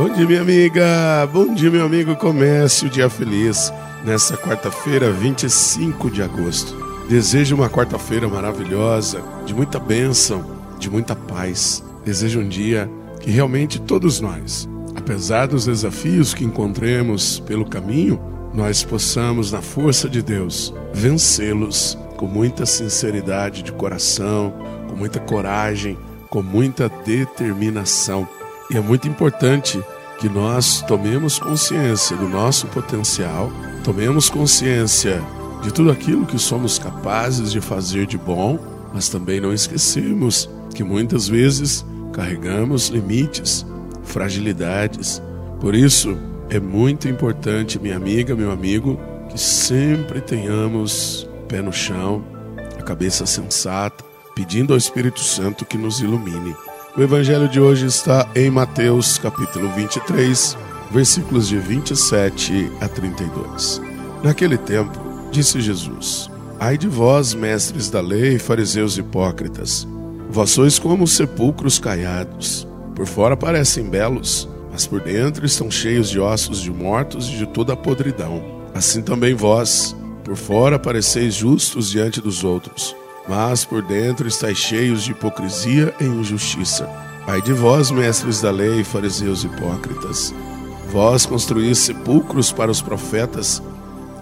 Bom dia, minha amiga. Bom dia, meu amigo. Comece o dia feliz nessa quarta-feira, 25 de agosto. Desejo uma quarta-feira maravilhosa, de muita bênção, de muita paz. Desejo um dia que realmente todos nós, apesar dos desafios que encontremos pelo caminho, nós possamos, na força de Deus, vencê-los com muita sinceridade de coração, com muita coragem, com muita determinação. E é muito importante que nós tomemos consciência do nosso potencial, tomemos consciência de tudo aquilo que somos capazes de fazer de bom, mas também não esquecermos que muitas vezes carregamos limites, fragilidades. Por isso, é muito importante, minha amiga, meu amigo, que sempre tenhamos pé no chão, a cabeça sensata, pedindo ao Espírito Santo que nos ilumine. O evangelho de hoje está em Mateus, capítulo 23, versículos de 27 a 32. Naquele tempo, disse Jesus: Ai de vós, mestres da lei, fariseus hipócritas, vós sois como sepulcros caiados. Por fora parecem belos, mas por dentro estão cheios de ossos de mortos e de toda a podridão. Assim também vós, por fora pareceis justos diante dos outros, mas por dentro estáis cheios de hipocrisia e injustiça. Ai de vós, mestres da lei, fariseus hipócritas, vós construís sepulcros para os profetas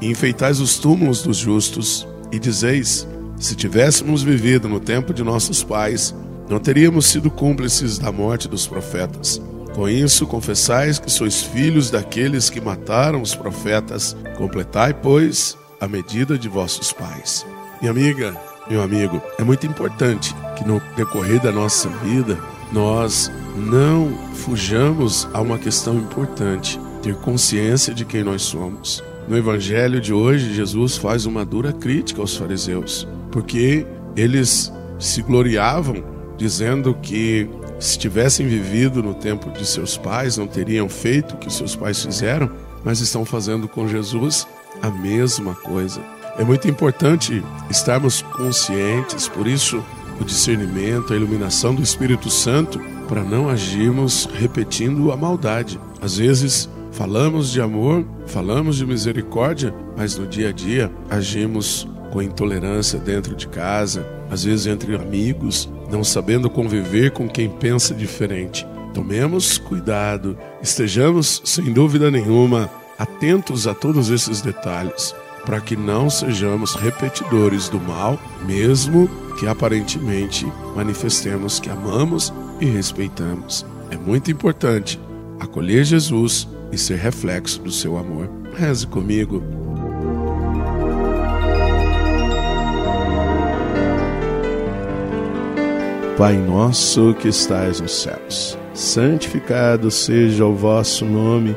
e enfeitais os túmulos dos justos, e dizeis: se tivéssemos vivido no tempo de nossos pais, não teríamos sido cúmplices da morte dos profetas. Com isso, confessais que sois filhos daqueles que mataram os profetas. Completai, pois, a medida de vossos pais. Minha amiga, meu amigo, é muito importante que no decorrer da nossa vida nós não fujamos a uma questão importante: ter consciência de quem nós somos. No evangelho de hoje, Jesus faz uma dura crítica aos fariseus, porque eles se gloriavam dizendo que se tivessem vivido no tempo de seus pais, não teriam feito o que seus pais fizeram, mas estão fazendo com Jesus a mesma coisa. É muito importante estarmos conscientes, por isso, o discernimento, a iluminação do Espírito Santo, para não agirmos repetindo a maldade. Às vezes, falamos de amor, falamos de misericórdia, mas no dia a dia agimos com intolerância dentro de casa, às vezes entre amigos, não sabendo conviver com quem pensa diferente. Tomemos cuidado, estejamos, sem dúvida nenhuma, atentos a todos esses detalhes, para que não sejamos repetidores do mal, mesmo que aparentemente manifestemos que amamos e respeitamos. É muito importante acolher Jesus e ser reflexo do seu amor. Reze comigo. Pai nosso que estais nos céus, santificado seja o vosso nome,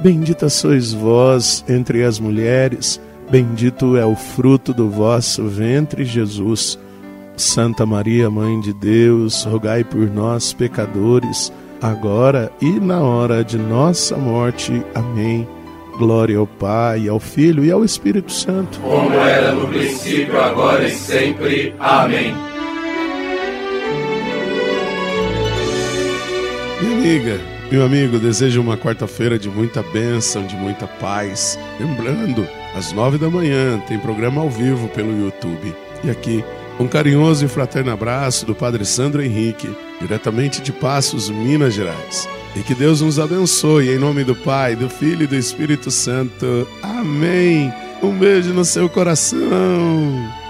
Bendita sois vós entre as mulheres, bendito é o fruto do vosso ventre, Jesus. Santa Maria, Mãe de Deus, rogai por nós, pecadores, agora e na hora de nossa morte. Amém. Glória ao Pai, ao Filho e ao Espírito Santo. Como era no princípio, agora e sempre. Amém. Minha amiga, meu amigo, desejo uma quarta-feira de muita bênção, de muita paz. Lembrando, às nove da manhã tem programa ao vivo pelo YouTube. E aqui, um carinhoso e fraterno abraço do Padre Sandro Henrique, diretamente de Passos, Minas Gerais. E que Deus nos abençoe, em nome do Pai, do Filho e do Espírito Santo. Amém. Um beijo no seu coração.